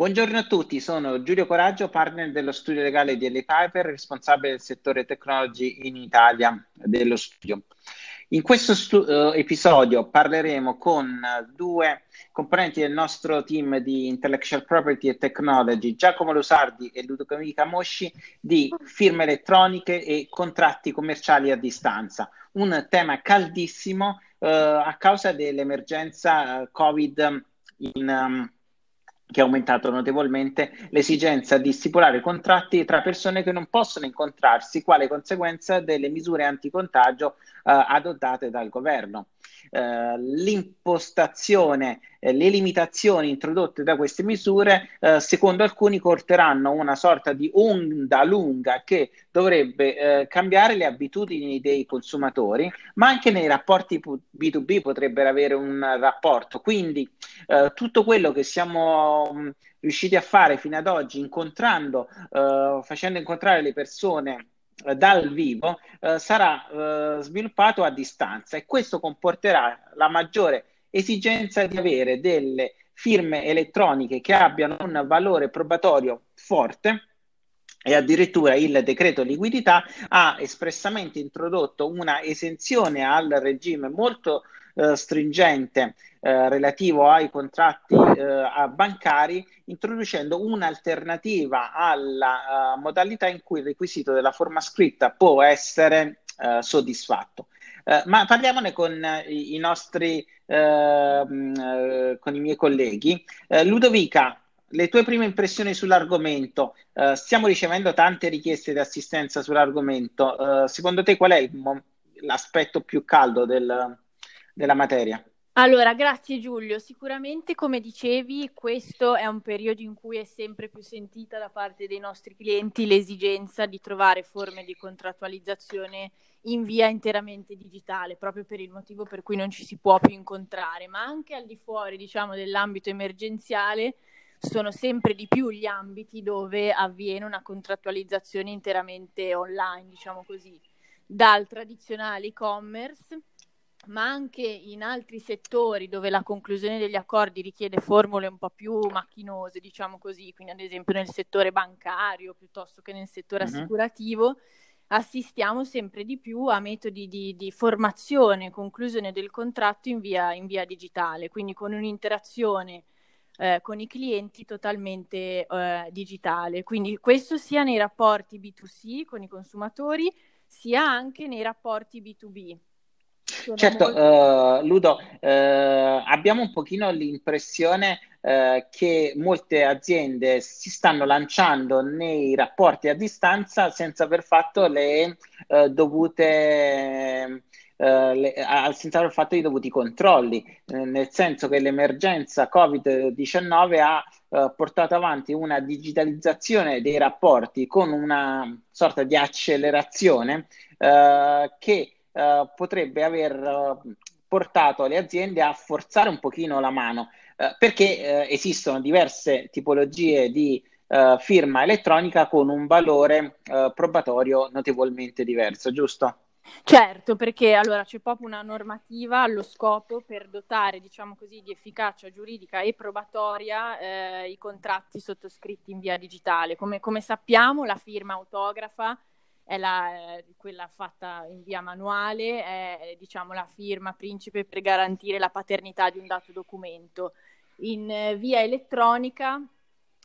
Buongiorno a tutti, sono Giulio Coraggio, partner dello studio legale di Ellie Piper, responsabile del settore technology in Italia dello studio. In questo stu- uh, episodio parleremo con due componenti del nostro team di Intellectual Property e Technology, Giacomo Losardi e Ludovica Mosci, di firme elettroniche e contratti commerciali a distanza. Un tema caldissimo uh, a causa dell'emergenza Covid in, um, che ha aumentato notevolmente l'esigenza di stipulare contratti tra persone che non possono incontrarsi quale conseguenza delle misure anticontagio eh, adottate dal governo. Eh, l'impostazione, eh, le limitazioni introdotte da queste misure, eh, secondo alcuni, porteranno una sorta di onda lunga che dovrebbe eh, cambiare le abitudini dei consumatori, ma anche nei rapporti B2B potrebbero avere un rapporto. Quindi eh, tutto quello che siamo mh, riusciti a fare fino ad oggi, incontrando, facendo incontrare le persone dal vivo eh, sarà eh, sviluppato a distanza e questo comporterà la maggiore esigenza di avere delle firme elettroniche che abbiano un valore probatorio forte e addirittura il decreto liquidità ha espressamente introdotto una esenzione al regime molto eh, stringente eh, relativo ai contratti eh, bancari, introducendo un'alternativa alla uh, modalità in cui il requisito della forma scritta può essere uh, soddisfatto. Uh, ma parliamone con i, i nostri, ehm, con i miei colleghi. Ludovica, le tue prime impressioni sull'argomento. Uh, stiamo ricevendo tante richieste di assistenza sull'argomento. Uh, secondo te qual è il, l'aspetto più caldo del, della materia? Allora, grazie Giulio. Sicuramente, come dicevi, questo è un periodo in cui è sempre più sentita da parte dei nostri clienti l'esigenza di trovare forme di contrattualizzazione in via interamente digitale, proprio per il motivo per cui non ci si può più incontrare, ma anche al di fuori, diciamo, dell'ambito emergenziale sono sempre di più gli ambiti dove avviene una contrattualizzazione interamente online, diciamo così, dal tradizionale e-commerce ma anche in altri settori dove la conclusione degli accordi richiede formule un po' più macchinose, diciamo così, quindi ad esempio nel settore bancario piuttosto che nel settore uh-huh. assicurativo, assistiamo sempre di più a metodi di, di formazione e conclusione del contratto in via, in via, digitale, quindi con un'interazione eh, con i clienti totalmente eh, digitale. Quindi questo sia nei rapporti B2C con i consumatori, sia anche nei rapporti B2B. Certo, molto... uh, Ludo, uh, abbiamo un pochino l'impressione uh, che molte aziende si stanno lanciando nei rapporti a distanza senza aver fatto le dovute le, senza aver fatto i dovuti controlli, nel senso che l'emergenza Covid-19 ha portato avanti una digitalizzazione dei rapporti con una sorta di accelerazione che eh, potrebbe aver uh, portato le aziende a forzare un pochino la mano, uh, perché esistono diverse tipologie di firma elettronica con un valore probatorio notevolmente diverso, giusto? Certo, perché allora c'è proprio una normativa allo scopo per dotare, diciamo così, di efficacia giuridica e probatoria eh, i contratti sottoscritti in via digitale. Come, come sappiamo, la firma autografa è la, eh, quella fatta in via manuale, è diciamo, la firma principe per garantire la paternità di un dato documento. In eh, via elettronica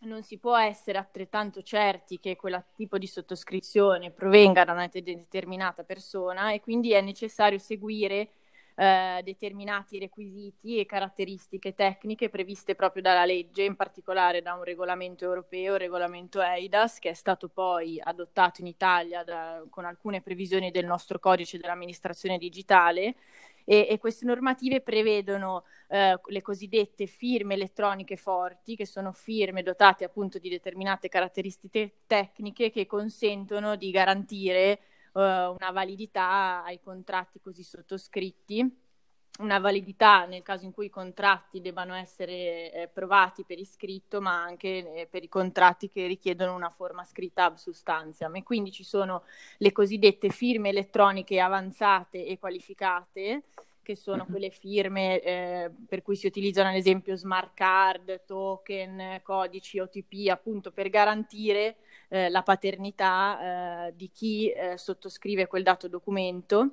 non si può essere altrettanto certi che quel tipo di sottoscrizione provenga da una determinata persona e quindi è necessario seguire eh, determinati requisiti e caratteristiche tecniche previste proprio dalla legge, in particolare da un regolamento europeo, il regolamento EIDAS, che è stato poi adottato in Italia da, con alcune previsioni del nostro codice dell'amministrazione digitale. E, e queste normative prevedono eh, le cosiddette firme elettroniche forti, che sono firme dotate appunto di determinate caratteristiche tecniche che consentono di garantire eh, una validità ai contratti così sottoscritti, una validità nel caso in cui i contratti debbano essere eh, provati per iscritto, ma anche eh, per i contratti che richiedono una forma scritta ab substantiam. E quindi ci sono le cosiddette firme elettroniche avanzate e qualificate, che sono quelle firme eh, per cui si utilizzano ad esempio smart card, token, codici OTP, appunto per garantire eh, la paternità eh, di chi eh, sottoscrive quel dato documento.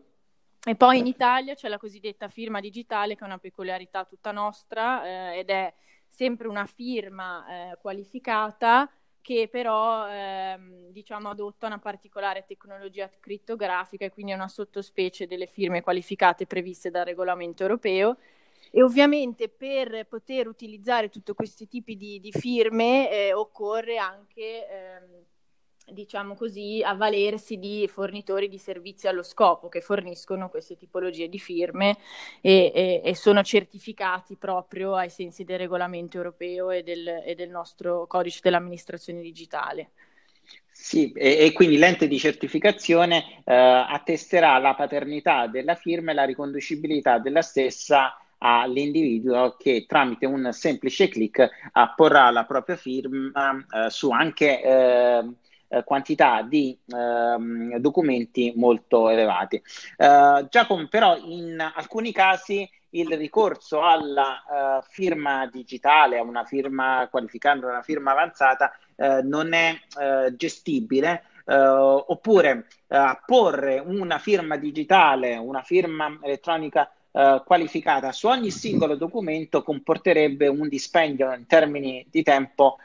E poi in Italia c'è la cosiddetta firma digitale, che è una peculiarità tutta nostra eh, ed è sempre una firma eh, qualificata che però ehm, diciamo adotta una particolare tecnologia crittografica e quindi è una sottospecie delle firme qualificate previste dal regolamento europeo. E ovviamente per poter utilizzare tutti questi tipi di, di firme eh, occorre anche ehm, diciamo così, avvalersi di fornitori di servizi allo scopo che forniscono queste tipologie di firme e, e, e sono certificati proprio ai sensi del regolamento europeo e del, e del nostro codice dell'amministrazione digitale. Sì, e, e, quindi l'ente di certificazione eh, attesterà la paternità della firma e la riconducibilità della stessa all'individuo che tramite un semplice clic apporrà la propria firma eh, su anche eh, eh, quantità di eh, documenti molto elevati. Eh, Giacomo, però in alcuni casi il ricorso alla uh, firma digitale, a una firma qualificando una firma avanzata, uh, non è uh, gestibile. oppure apporre una firma digitale, una firma elettronica qualificata su ogni singolo documento comporterebbe un dispendio in termini di tempo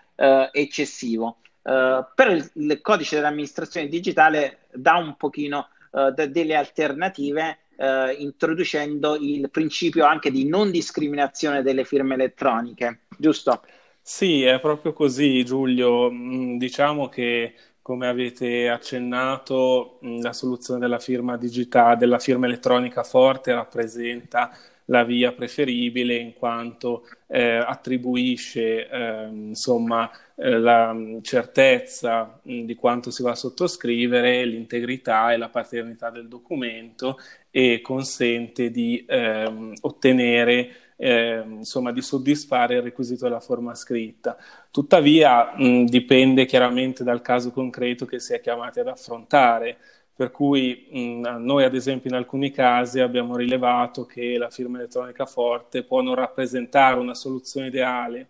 eccessivo. Uh, però il, il, codice dell'amministrazione digitale dà un pochino uh, de- delle alternative uh, introducendo il principio anche di non discriminazione delle firme elettroniche, giusto? Sì, è proprio così Giulio. Mm, diciamo che come avete accennato, mm, la soluzione della firma digitale, della firma elettronica forte rappresenta la via preferibile in quanto eh, attribuisce eh, insomma, la certezza mh, di quanto si va a sottoscrivere, l'integrità e la paternità del documento e consente di ehm, ottenere eh, insomma, di soddisfare il requisito della forma scritta. Tuttavia mh, dipende chiaramente dal caso concreto che si è chiamati ad affrontare per cui mh, noi ad esempio in alcuni casi abbiamo rilevato che la firma elettronica forte può non rappresentare una soluzione ideale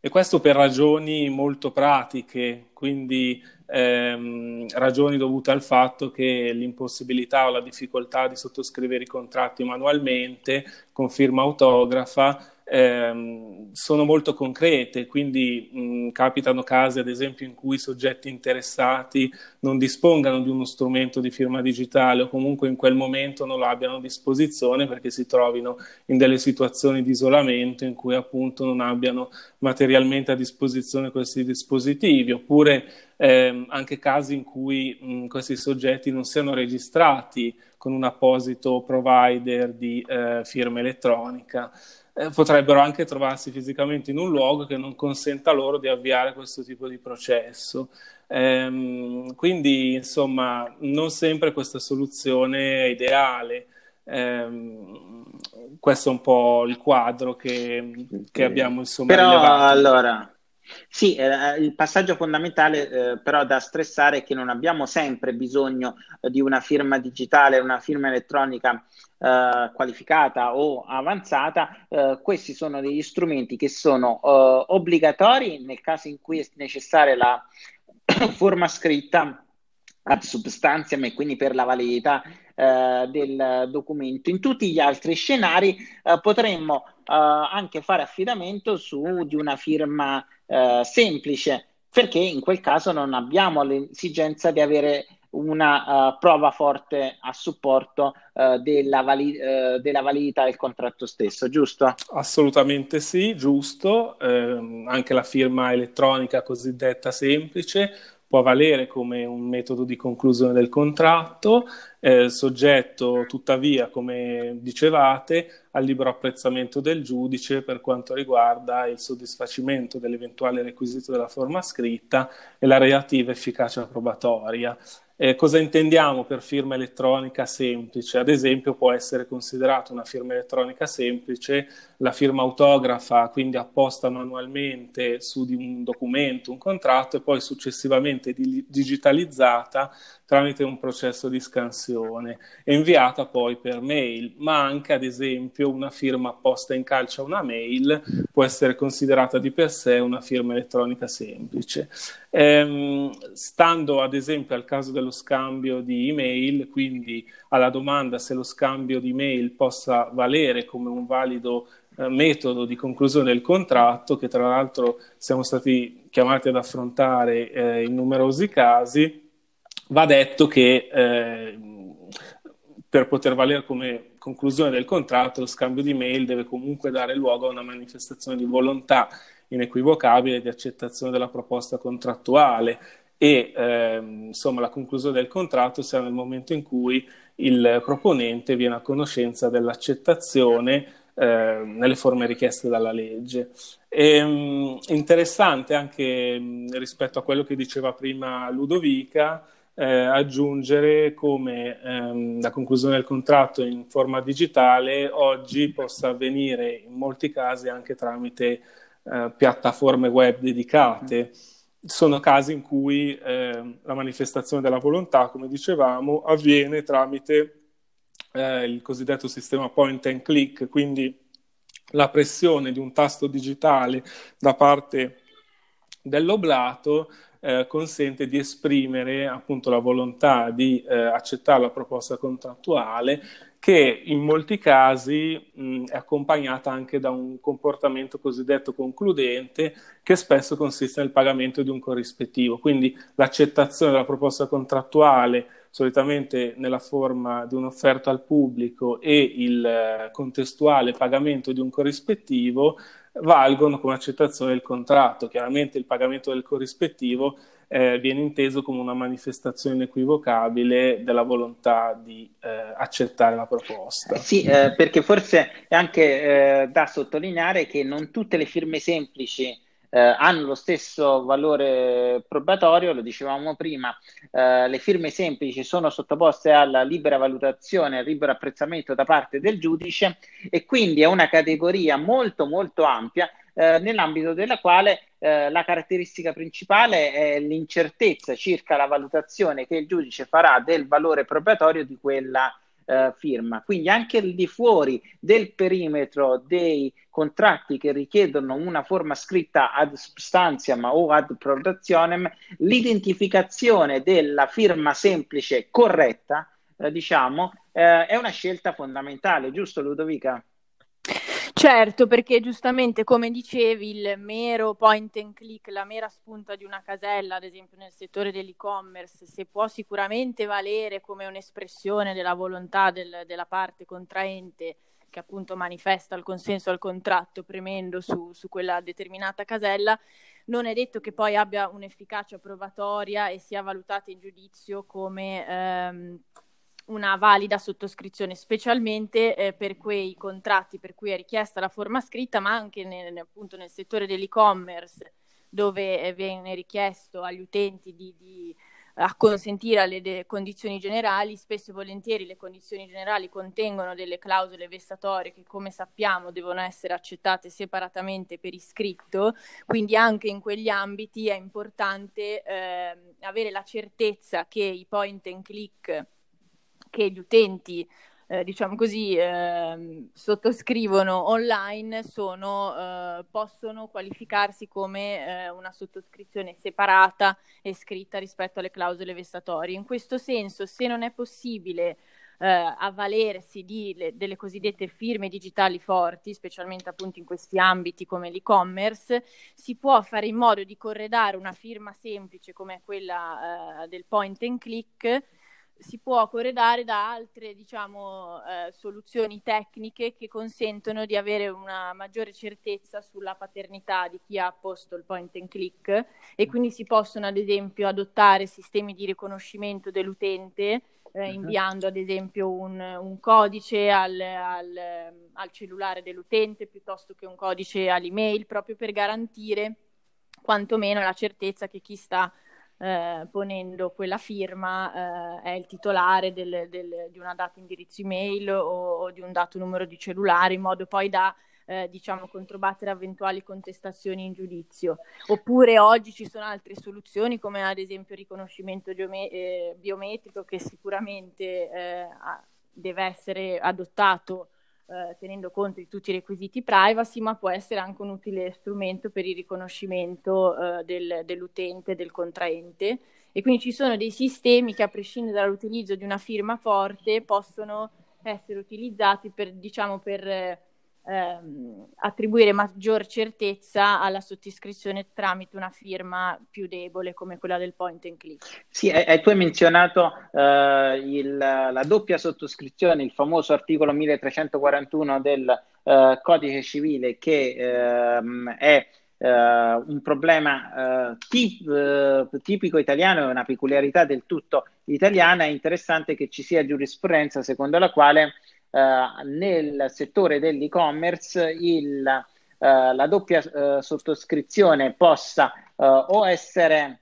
e questo per ragioni molto pratiche, quindi ehm, ragioni dovute al fatto che l'impossibilità o la difficoltà di sottoscrivere i contratti manualmente con firma autografa ehm, sono molto concrete, quindi mh, capitano casi ad esempio in cui i soggetti interessati non dispongano di uno strumento di firma digitale o comunque in quel momento non lo abbiano a disposizione perché si trovino in delle situazioni di isolamento in cui appunto non abbiano materialmente a disposizione questi dispositivi, oppure ehm, anche casi in cui mh, questi soggetti non siano registrati con un apposito provider di eh, firma elettronica eh, potrebbero anche trovarsi fisicamente in un luogo che non consenta loro di avviare questo tipo di processo. Ehm, quindi, insomma, non sempre questa soluzione è ideale. Ehm, questo è un po' il quadro che, che abbiamo insomma Però, rilevato. allora, sì, eh, il passaggio fondamentale eh, però da stressare è che non abbiamo sempre bisogno eh, di una firma digitale, una firma elettronica eh, qualificata o avanzata. Eh, questi sono degli strumenti che sono eh, obbligatori nel caso in cui è necessaria la forma scritta ad substantiam e quindi per la validità eh, del documento. In tutti gli altri scenari eh, potremmo eh, anche fare affidamento su di una firma eh, semplice, perché in quel caso non abbiamo l'esigenza di avere una uh, prova forte a supporto uh, della, vali- uh, della, validità del contratto stesso, giusto? Assolutamente sì, giusto. Eh, anche la firma elettronica cosiddetta semplice può valere come un metodo di conclusione del contratto, eh, soggetto tuttavia, come dicevate, al libero apprezzamento del giudice per quanto riguarda il soddisfacimento dell'eventuale requisito della forma scritta e la relativa efficacia probatoria. Eh, cosa intendiamo per firma elettronica semplice? Ad esempio può essere considerata una firma elettronica semplice la firma autografa, quindi apposta manualmente su di un documento, un contratto e poi successivamente di- digitalizzata tramite un processo di scansione e inviata poi per mail, ma anche ad esempio una firma apposta in calcio a una mail può essere considerata di per sé una firma elettronica semplice. Ehm, stando ad esempio al caso dello scambio di email, quindi alla domanda se lo scambio di email possa valere come un valido eh, metodo di conclusione del contratto, che tra l'altro siamo stati chiamati ad affrontare eh, in numerosi casi, va detto che eh, per poter valere come conclusione del contratto, lo scambio di mail deve comunque dare luogo a una manifestazione di volontà inequivocabile di accettazione della proposta contrattuale e eh, insomma la conclusione del contratto sia nel momento in cui il proponente viene a conoscenza dell'accettazione eh, nelle forme richieste dalla legge. E, mh, interessante anche mh, rispetto a quello che diceva prima Ludovica, eh, aggiungere come ehm, la conclusione del contratto in forma digitale oggi possa avvenire in molti casi anche tramite eh, piattaforme web dedicate. Sono casi in cui eh, la manifestazione della volontà, come dicevamo, avviene tramite eh, il cosiddetto sistema point and click, quindi la pressione di un tasto digitale da parte dell'oblato eh, consente di esprimere appunto la volontà di eh, accettare la proposta contrattuale che in molti casi mh, è accompagnata anche da un comportamento cosiddetto concludente che spesso consiste nel pagamento di un corrispettivo. Quindi l'accettazione della proposta contrattuale, solitamente nella forma di un'offerta al pubblico, e il eh, contestuale pagamento di un corrispettivo valgono come accettazione del contratto. Chiaramente il pagamento del corrispettivo eh, viene inteso come una manifestazione inequivocabile della volontà di eh, accettare la proposta. Sì, eh, perché forse è anche eh, da sottolineare che non tutte le firme semplici eh, hanno lo stesso valore probatorio, lo dicevamo prima, eh, le firme semplici sono sottoposte alla libera valutazione, al libero apprezzamento da parte del giudice e quindi è una categoria molto molto ampia eh, nell'ambito della quale eh, la caratteristica principale è l'incertezza circa la valutazione che il giudice farà del valore probatorio di quella eh, firma. Quindi anche al di fuori del perimetro dei contratti che richiedono una forma scritta ad substantiam o ad prodationem, l'identificazione della firma semplice corretta, eh, diciamo, eh, è una scelta fondamentale, giusto Ludovica? Certo, perché giustamente come dicevi, il mero point and click, la mera spunta di una casella, ad esempio nel settore dell'e-commerce, se può sicuramente valere come un'espressione della volontà del, della parte contraente che appunto manifesta il consenso al contratto premendo su, su quella determinata casella, non è detto che poi abbia un'efficacia probatoria e sia valutata in giudizio come ehm, una valida sottoscrizione, specialmente eh, per quei contratti per cui è richiesta la forma scritta, ma anche nel, appunto nel settore dell'e-commerce, dove eh, viene richiesto agli utenti di, di acconsentire alle de- condizioni generali, spesso e volentieri le condizioni generali contengono delle clausole vessatorie che come sappiamo devono essere accettate separatamente per iscritto, quindi anche in quegli ambiti è importante eh, avere la certezza che i point and click che gli utenti eh, diciamo così, eh, sottoscrivono online sono, eh, possono qualificarsi come eh, una sottoscrizione separata e scritta rispetto alle clausole vessatorie. In questo senso, se non è possibile eh, avvalersi di, le, delle cosiddette firme digitali forti, specialmente appunto in questi ambiti come l'e-commerce, si può fare in modo di corredare una firma semplice come quella eh, del point and click si può corredare da altre diciamo, eh, soluzioni tecniche che consentono di avere una maggiore certezza sulla paternità di chi ha posto il point and click e quindi si possono ad esempio adottare sistemi di riconoscimento dell'utente eh, uh-huh. inviando ad esempio un, un codice al, al, al cellulare dell'utente piuttosto che un codice all'email proprio per garantire quantomeno la certezza che chi sta eh, ponendo quella firma eh, è il titolare del, del, di una data indirizzo email o, o, di un dato numero di cellulare in modo poi da eh, diciamo controbattere eventuali contestazioni in giudizio. Oppure oggi ci sono altre soluzioni come ad esempio il riconoscimento geome- eh, biometrico che sicuramente eh, deve essere adottato eh, tenendo conto di tutti i requisiti privacy, ma può essere anche un utile strumento per il riconoscimento eh, del, dell'utente, del contraente. E quindi ci sono dei sistemi che, a prescindere dall'utilizzo di una firma forte, possono essere utilizzati per, diciamo, per ehm, attribuire maggior certezza alla sottoscrizione tramite una firma più debole come quella del point and click. Sì, e, e tu hai menzionato eh, il, la doppia sottoscrizione, il famoso articolo 1341 del eh, codice civile che ehm, è Uh, un problema uh, tip, uh, tipico italiano e una peculiarità del tutto italiana, è interessante che ci sia giurisprudenza secondo la quale eh, nel settore dell'e-commerce il, eh, la doppia eh, sottoscrizione possa o essere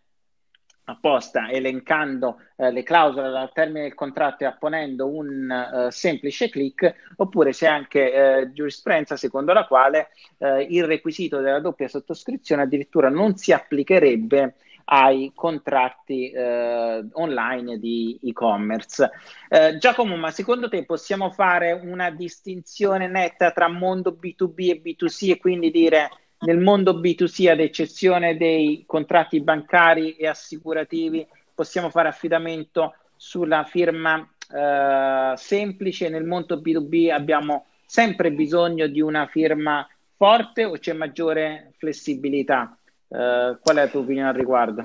apposta elencando eh, le clausole al termine del contratto e apponendo un uh, semplice click, oppure c'è anche eh, giurisprudenza secondo la quale eh, il requisito della doppia sottoscrizione addirittura non si applicherebbe ai contratti eh, online di e-commerce. Eh, Giacomo, ma secondo te possiamo fare una distinzione netta tra mondo B2B e B2C e quindi dire nel mondo B2C, ad eccezione dei contratti bancari e assicurativi, possiamo fare affidamento sulla firma eh, semplice, nel mondo B2B abbiamo sempre bisogno di una firma forte o c'è maggiore flessibilità? Uh, qual è la tua opinione al riguardo?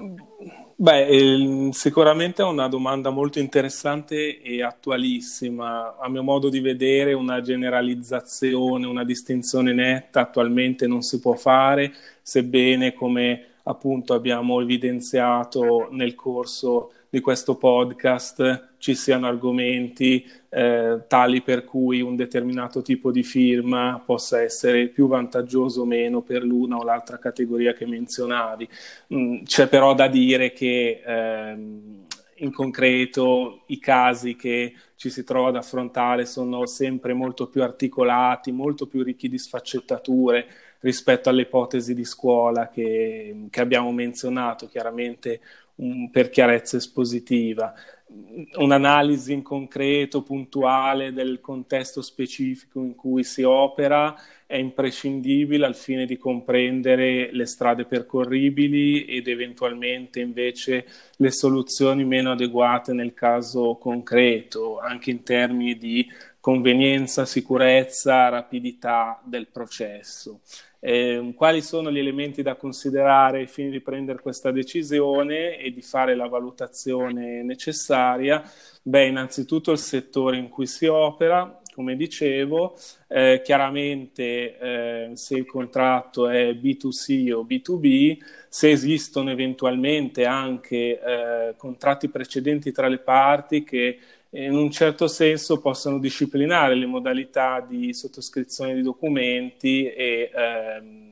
Beh, eh, sicuramente è una domanda molto interessante e attualissima. A mio modo di vedere, una generalizzazione, una distinzione netta attualmente non si può fare, sebbene, come appunto abbiamo evidenziato nel corso di questo podcast ci siano argomenti eh, tali per cui un determinato tipo di firma possa essere più vantaggioso o meno per l'una o l'altra categoria che menzionavi. Mm, c'è però da dire che ehm, in concreto i casi che ci si trova ad affrontare sono sempre molto più articolati, molto più ricchi di sfaccettature rispetto alle ipotesi di scuola che, che abbiamo menzionato. Chiaramente un, per chiarezza espositiva. Un'analisi in concreto, puntuale del contesto specifico in cui si opera è imprescindibile al fine di comprendere le strade percorribili ed eventualmente invece le soluzioni meno adeguate nel caso concreto, anche in termini di convenienza, sicurezza, rapidità del processo. Eh, quali sono gli elementi da considerare ai fini di prendere questa decisione e di fare la valutazione necessaria? Beh, innanzitutto il settore in cui si opera, come dicevo, eh, chiaramente eh, se il contratto è B2C o B2B, se esistono eventualmente anche eh, contratti precedenti tra le parti che in un certo senso possano disciplinare le modalità di sottoscrizione di documenti e ehm,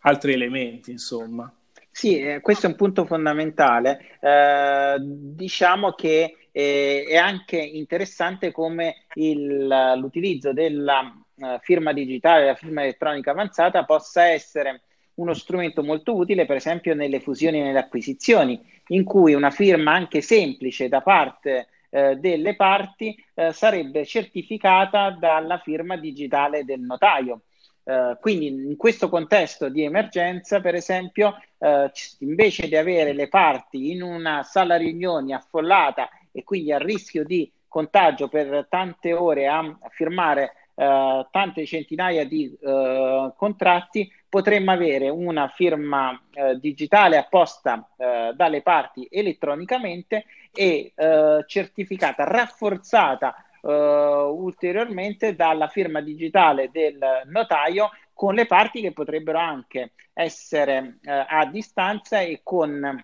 altri elementi, insomma. Sì, eh, questo è un punto fondamentale. Eh, diciamo che eh, è anche interessante come il, l'utilizzo della uh, firma digitale, la firma elettronica avanzata, possa essere uno strumento molto utile, per esempio, nelle fusioni e nelle acquisizioni, in cui una firma anche semplice da parte eh, delle parti eh, sarebbe certificata dalla firma digitale del notaio. Uh, quindi in questo contesto di emergenza, per esempio, uh, invece di avere le parti in una sala riunioni affollata e quindi a rischio di contagio per tante ore a firmare uh, tante centinaia di contratti, potremmo avere una firma digitale apposta dalle parti elettronicamente e eh, certificata, rafforzata eh, ulteriormente dalla firma digitale del notaio con le parti che potrebbero anche essere eh, a distanza e con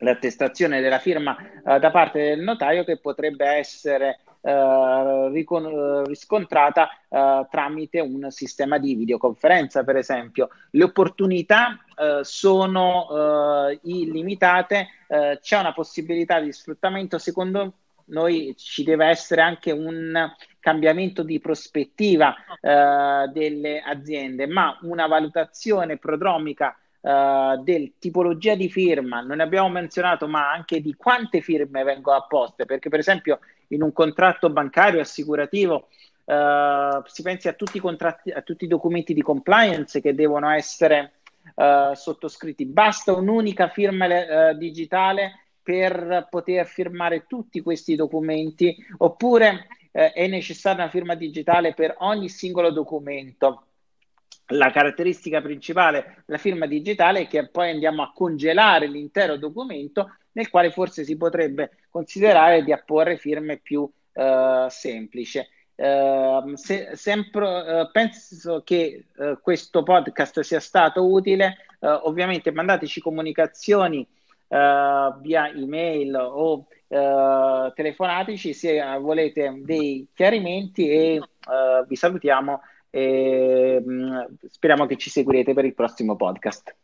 l'attestazione della firma eh, da parte del notaio che potrebbe essere eh, eh, ricon- riscontrata eh, tramite un sistema di videoconferenza, per esempio. Le opportunità eh, sono eh, illimitate, eh, c'è una possibilità di sfruttamento, secondo noi ci deve essere anche un cambiamento di prospettiva eh, delle aziende, ma una valutazione prodromica uh, del tipologia di firma, non abbiamo menzionato, ma anche di quante firme vengono apposte, perché per esempio in un contratto bancario assicurativo uh, si pensi a tutti i contratti, a tutti i documenti di compliance che devono essere uh, sottoscritti. Basta un'unica firma digitale per poter firmare tutti questi documenti, oppure è necessaria una firma digitale per ogni singolo documento la caratteristica principale della firma digitale è che poi andiamo a congelare l'intero documento nel quale forse si potrebbe considerare di apporre firme più eh, semplici. Uh, se, sempre, uh, penso che uh, questo podcast sia stato utile. ovviamente mandateci comunicazioni via email o telefonatici se volete dei chiarimenti e vi salutiamo e, mm, speriamo che ci seguirete per il prossimo podcast.